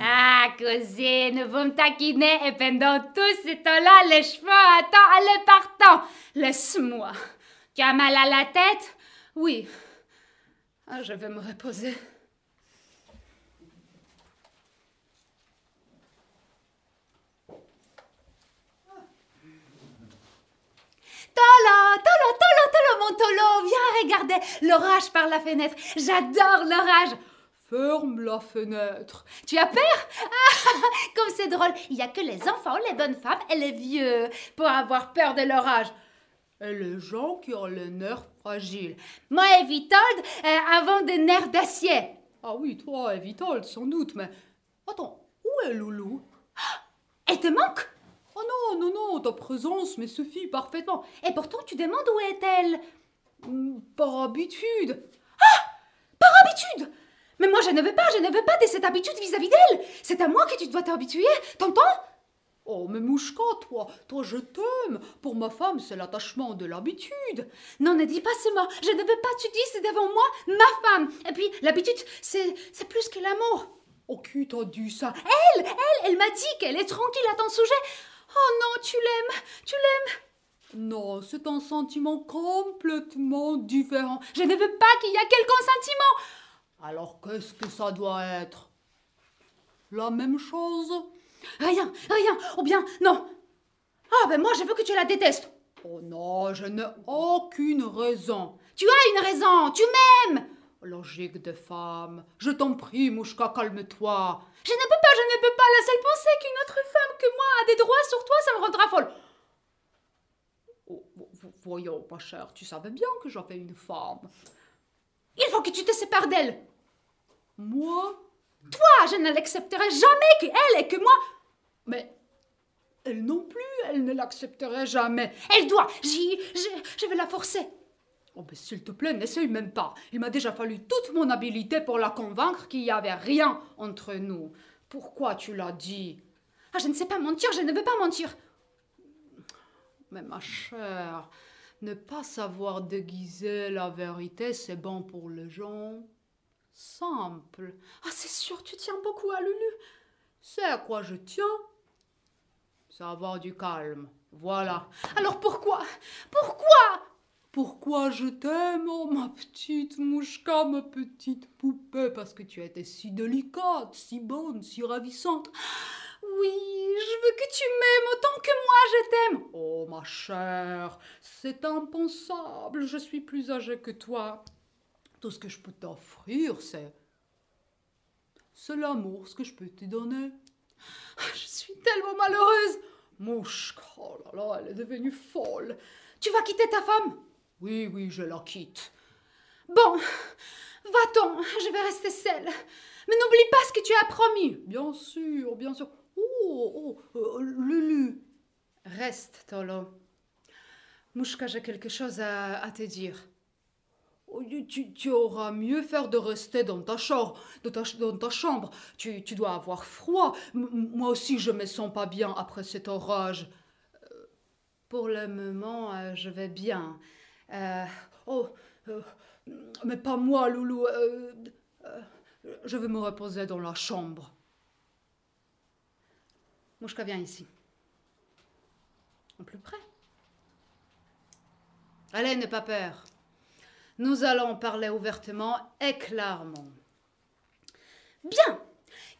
Ah, cousine, vous me taquinez et pendant tout ce temps-là, les cheveux attendent le partant. Laisse-moi. Tu as mal à la tête? Oui. Ah, je vais me reposer. Tolo, Tolo, Tolo, Tolo, mon Tolo, viens regarder l'orage par la fenêtre. J'adore l'orage. Ferme la fenêtre. Tu as peur? Ah, Comme c'est drôle, il n'y a que les enfants, les bonnes femmes et les vieux pour avoir peur de l'orage. Et les gens qui ont les Moi et Vitold euh, avons des nerfs d'acier. Ah oui, toi et Vitold, sans doute, mais... Attends, où est Loulou? [gasps] Elle te manque? Oh non, non, non, ta présence me suffit parfaitement. Et pourtant, tu demandes où est-elle? Hmm, Par habitude. Ah Par habitude? Mais moi, je ne veux pas, je ne veux pas de cette habitude vis-à-vis d'elle. C'est à moi que tu dois t'habituer, t'entends? Oh, mais Mouchka, toi, toi, je t'aime. Pour ma femme, c'est l'attachement de l'habitude. Non, ne dis pas ce mot. Je ne veux pas que tu dises devant moi ma femme. Et puis, l'habitude, c'est, c'est plus que l'amour. Oh, qui t'a dit ça? Elle, elle, elle m'a dit qu'elle est tranquille à ton sujet. Oh non, tu l'aimes, tu l'aimes. Non, c'est un sentiment complètement différent. Je ne veux pas qu'il y ait quelqu'un sentiment. Alors qu'est-ce que ça doit être? La même chose? Rien, rien, ou bien non. Ah ben moi je veux que tu la détestes. Oh non, je n'ai aucune raison. Tu as une raison, tu m'aimes. Logique de femme. Je t'en prie, Mouchka, calme-toi. Je ne peux pas, je ne peux pas. La seule pensée qu'une autre femme que moi a des droits sur toi, ça me rendra folle. Oh, voyons, ma chère, tu savais bien que j'avais une femme. Il faut que tu te sépares d'elle. Moi? Toi, je ne l'accepterai jamais que elle et que moi. Mais elle non plus, elle ne l'accepterait jamais. Elle doit. J'y, je, je vais la forcer. Oh, mais s'il te plaît, n'essaye même pas. Il m'a déjà fallu toute mon habileté pour la convaincre qu'il n'y avait rien entre nous. Pourquoi tu l'as dit? Ah, je ne sais pas mentir, je ne veux pas mentir. Mais ma chère, ne pas savoir déguiser la vérité, c'est bon pour les gens. Simple. Ah, c'est sûr, tu tiens beaucoup à Lulu. C'est à quoi je tiens C'est avoir du calme. Voilà. Alors pourquoi? Pourquoi? Pourquoi je t'aime, oh ma petite mouchka, ma petite poupée, parce que tu étais si délicate, si bonne, si ravissante. Oui, je veux que tu m'aimes autant que moi je t'aime. Oh ma chère, c'est impensable, je suis plus âgée que toi. Tout ce que je peux t'offrir, c'est. C'est l'amour, ce que je peux te donner. Je suis tellement malheureuse. Mouchka, oh là là, elle est devenue folle. Tu vas quitter ta femme? Oui, oui, je la quitte. Bon, va-t'en, je vais rester seule. Mais n'oublie pas ce que tu as promis. Bien sûr, bien sûr. Oh, oh, euh, Lulu. Reste, Tolo. Mouchka, j'ai quelque chose à, te dire. Tu, auras mieux faire de rester dans ta chambre. Tu, dois avoir froid. moi aussi, je me sens pas bien après cet orage. Euh, pour le moment, euh, je vais bien. Euh, oh, mais pas moi, Loulou. Je vais me reposer dans la chambre. Mouchka, viens ici. En plus près. Allez, n'aie pas peur. Nous allons parler ouvertement et clairement. Bien,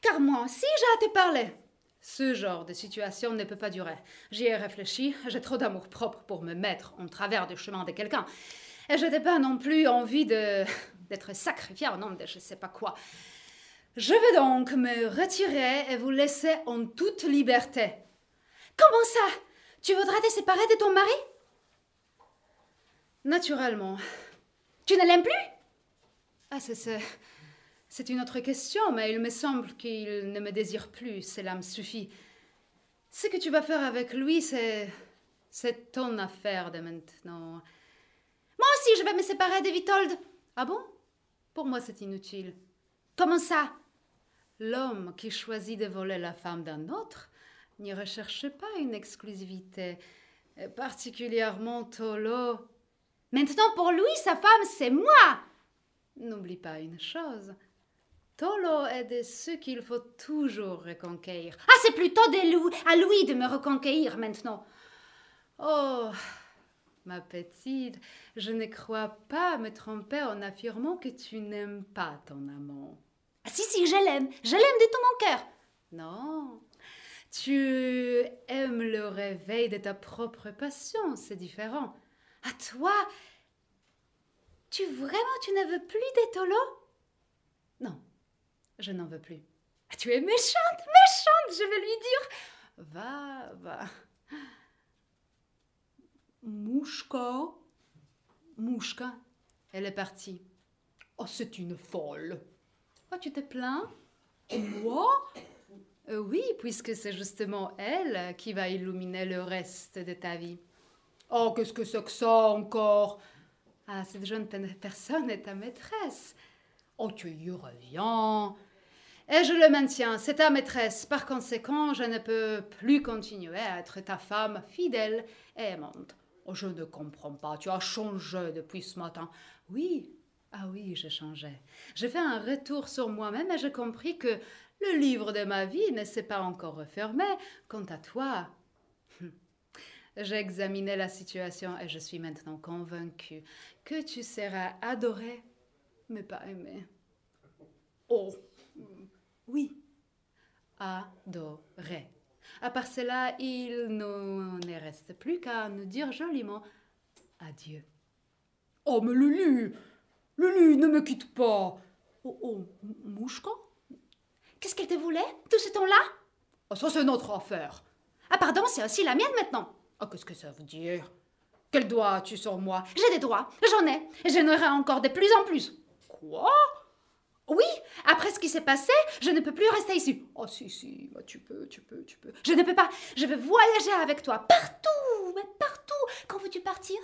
car moi aussi j'ai à te parler. Ce genre de situation ne peut pas durer. J'y ai réfléchi, j'ai trop d'amour propre pour me mettre en travers du chemin de quelqu'un. Et je n'ai pas non plus envie de [laughs] d'être sacrifié au nom de je sais pas quoi. Je vais donc me retirer et vous laisser en toute liberté. Comment ça? Tu voudras te séparer de ton mari? Naturellement. Tu ne l'aimes plus? Ah, c'est. C'est une autre question, mais il me semble qu'il ne me désire plus, cela me suffit. Ce que tu vas faire avec lui, c'est. c'est ton affaire de maintenant. Moi aussi, je vais me séparer de Vitold. Ah bon? Pour moi, c'est inutile. Comment ça? L'homme qui choisit de voler la femme d'un autre n'y recherche pas une exclusivité, particulièrement Tolo. Maintenant, pour lui, sa femme, c'est moi. N'oublie pas une chose. Tolo est de ceux qu'il faut toujours reconquérir. Ah, c'est plutôt à lui de me reconquérir maintenant. Oh, ma petite, je ne crois pas me tromper en affirmant que tu n'aimes pas ton amant. Ah, si, si, je l'aime. Je l'aime de tout mon cœur. Non, tu aimes le réveil de ta propre passion, c'est différent. À toi, tu vraiment, tu ne veux plus des Tolo Non, je n'en veux plus. Ah, tu es méchante, méchante, je vais lui dire. Va, va. Mouchka Mouchka Elle est partie. Oh, c'est une folle. Oh, tu te plains? Moi euh, Oui, puisque c'est justement elle qui va illuminer le reste de ta vie. Oh, qu'est-ce que c'est que ça encore? Ah, cette jeune personne est ta maîtresse. Oh, tu y reviens. Et je le maintiens, c'est ta maîtresse. Par conséquent, je ne peux plus continuer à être ta femme fidèle et aimante. Oh, je ne comprends pas, tu as changé depuis ce matin. Oui, ah oui, j'ai changé. J'ai fait un retour sur moi-même et j'ai compris que le livre de ma vie ne s'est pas encore refermé. Quant à toi, j'ai examiné la situation et je suis maintenant convaincue que tu seras adoré, mais pas aimé. Oh, oui, adoré. À part cela, il ne reste plus qu'à nous dire joliment adieu. Oh, mais Lulu, Lulu, ne me quitte pas. Oh, oh, Mouchka? Qu'est-ce qu'elle te voulait, tout ce temps-là? Ah, ça, c'est notre affaire. Ah, pardon, c'est aussi la mienne maintenant. Ah, qu'est-ce que ça veut dire? Quel droit as-tu sur moi? J'ai des droits, j'en ai, et j'en aurai encore de plus en plus. Quoi? Oui, après ce qui s'est passé, je ne peux plus rester ici. Oh, si, si, bah, tu peux, tu peux, tu peux. Je ne peux pas, je veux voyager avec toi, partout, mais partout. Quand veux-tu partir?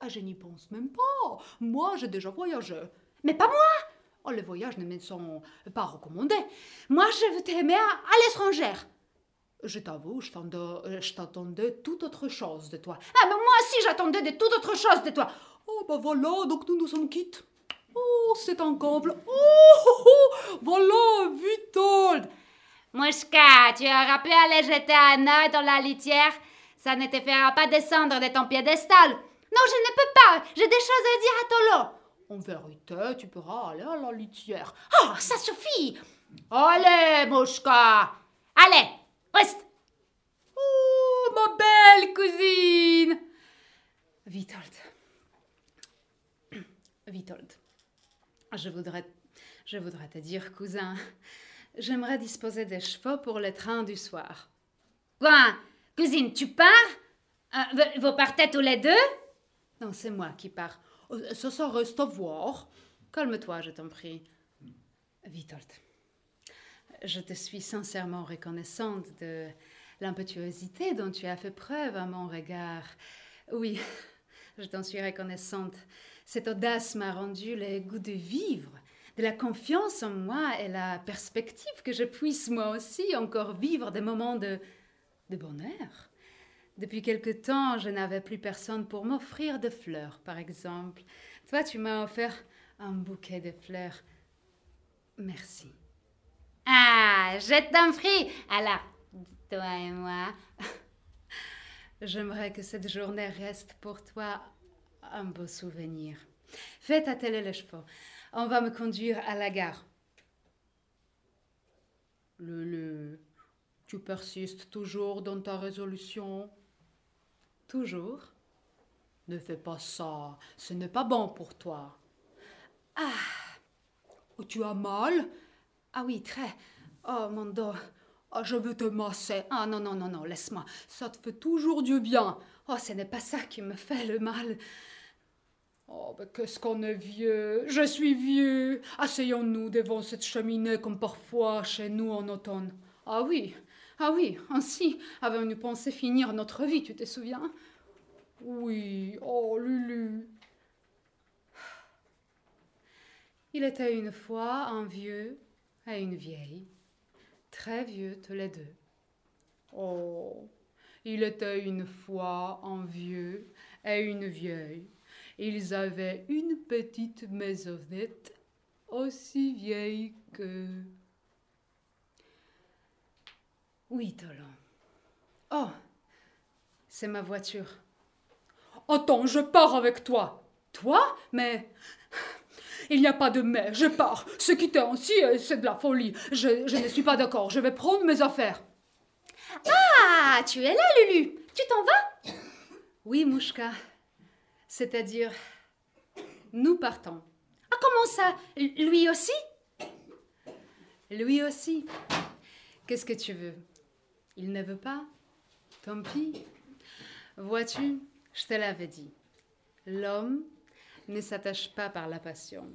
Ah, je n'y pense même pas. Moi, j'ai déjà voyagé. Mais pas moi Oh, les voyages ne me sont pas recommandés. Moi, je veux t'aimer à, à l'étranger. Je t'avoue, je t'attendais, je t'attendais toute autre chose de toi. Ah, mais moi aussi, j'attendais de toute autre chose de toi. Oh, bah voilà, donc nous nous sommes quittes. Oh, c'est un comble. Oh, oh, oh, voilà, Vitold. Mouchka, tu auras pu aller jeter un œil dans la litière? Ça ne te fera pas descendre de ton piédestal. Non, je ne peux pas. J'ai des choses à dire à Tolo. En vérité, tu pourras aller à la litière. Oh, ça suffit. Allez, Mouchka. Allez, reste. Oh, ma belle cousine. Vitold. Vitold. Je voudrais, je voudrais te dire, cousin, j'aimerais disposer des chevaux pour le train du soir. Quoi? Cousine, tu pars? Euh, vous- partez tous les deux? Non, c'est moi qui pars. Euh, Ça, ça reste à voir. Calme-toi, je t'en prie. Vitold, je te suis sincèrement reconnaissante de l'impétuosité dont tu as fait preuve à mon regard. Oui, [laughs] je t'en suis reconnaissante. Cette audace m'a rendu le goût de vivre, de la confiance en moi et la perspective que je puisse moi aussi encore vivre des moments de, de bonheur. Depuis quelque temps, je n'avais plus personne pour m'offrir de fleurs, par exemple. Toi, tu m'as offert un bouquet de fleurs. Merci. Ah, je t'en prie. Alors, toi et moi. J'aimerais que cette journée reste pour toi un beau souvenir. Fais atteler les chevaux. On va me conduire à la gare. Lulu, tu persistes toujours dans ta résolution? Toujours. Ne fais pas ça. Ce n'est pas bon pour toi. Ah, tu as mal? Ah oui, très. Oh, mon dos. Ah, je veux te masser. Ah non, non, non, non, laisse-moi. Ça te fait toujours du bien. Oh, ce n'est pas ça qui me fait le mal. Oh, mais qu'est-ce qu'on est vieux. Je suis vieux. Asseyons-nous devant cette cheminée comme parfois chez nous en automne. Ah oui, ah oui, ainsi avons-nous pensé finir notre vie, tu te souviens? Oui, oh Lulu. Il était une fois un vieux et une vieille, très vieux tous les deux. Oh, il était une fois un vieux et une vieille. Ils avaient une petite maisonnette aussi vieille que... Oui, Tolan. Oh, c'est ma voiture. Attends, je pars avec toi. Toi Mais Il n'y a pas de mais, je pars. Se quitter ainsi, euh, c'est de la folie. Je, je ne suis pas d'accord, je vais prendre mes affaires. Ah, tu es là, Lulu. Tu t'en vas? Oui, Mouchka. C'est-à-dire, nous partons. Ah, comment ça? Lui aussi? Lui aussi. Qu'est-ce que tu veux? Il ne veut pas? Tant pis. Vois-tu, je te l'avais dit. L'homme ne s'attache pas par la passion,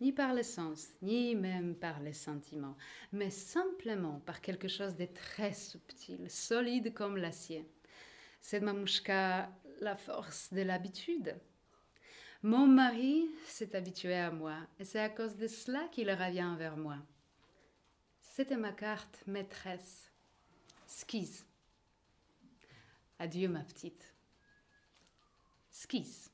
ni par le sens, ni même par les sentiments, mais simplement par quelque chose de très subtil, solide comme l'acier. C'est Mamouchka la force de l'habitude. Mon mari s'est habitué à moi, et c'est à cause de cela qu'il revient vers moi. C'était ma carte maîtresse. Skis. Adieu, ma petite. Skis.